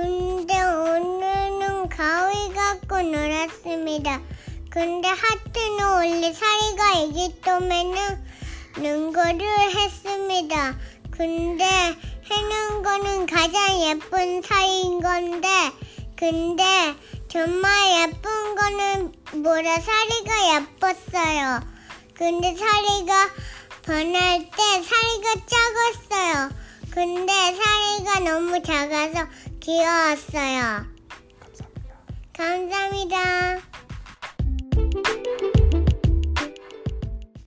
근데 오늘은 가위 갖고 놀았습니다. 근데 하트는 원래 사리가 애기 때문에는 거를 했습니다. 근데 해는 거는 가장 예쁜 사이인 건데 근데 정말 예쁜 거는 뭐라 사리가 예뻤어요. 근데 사리가 변할 때 사리가 작았어요. 근데 사리가 너무 작아서 귀여웠어요. 감사합니다. 감사합니다.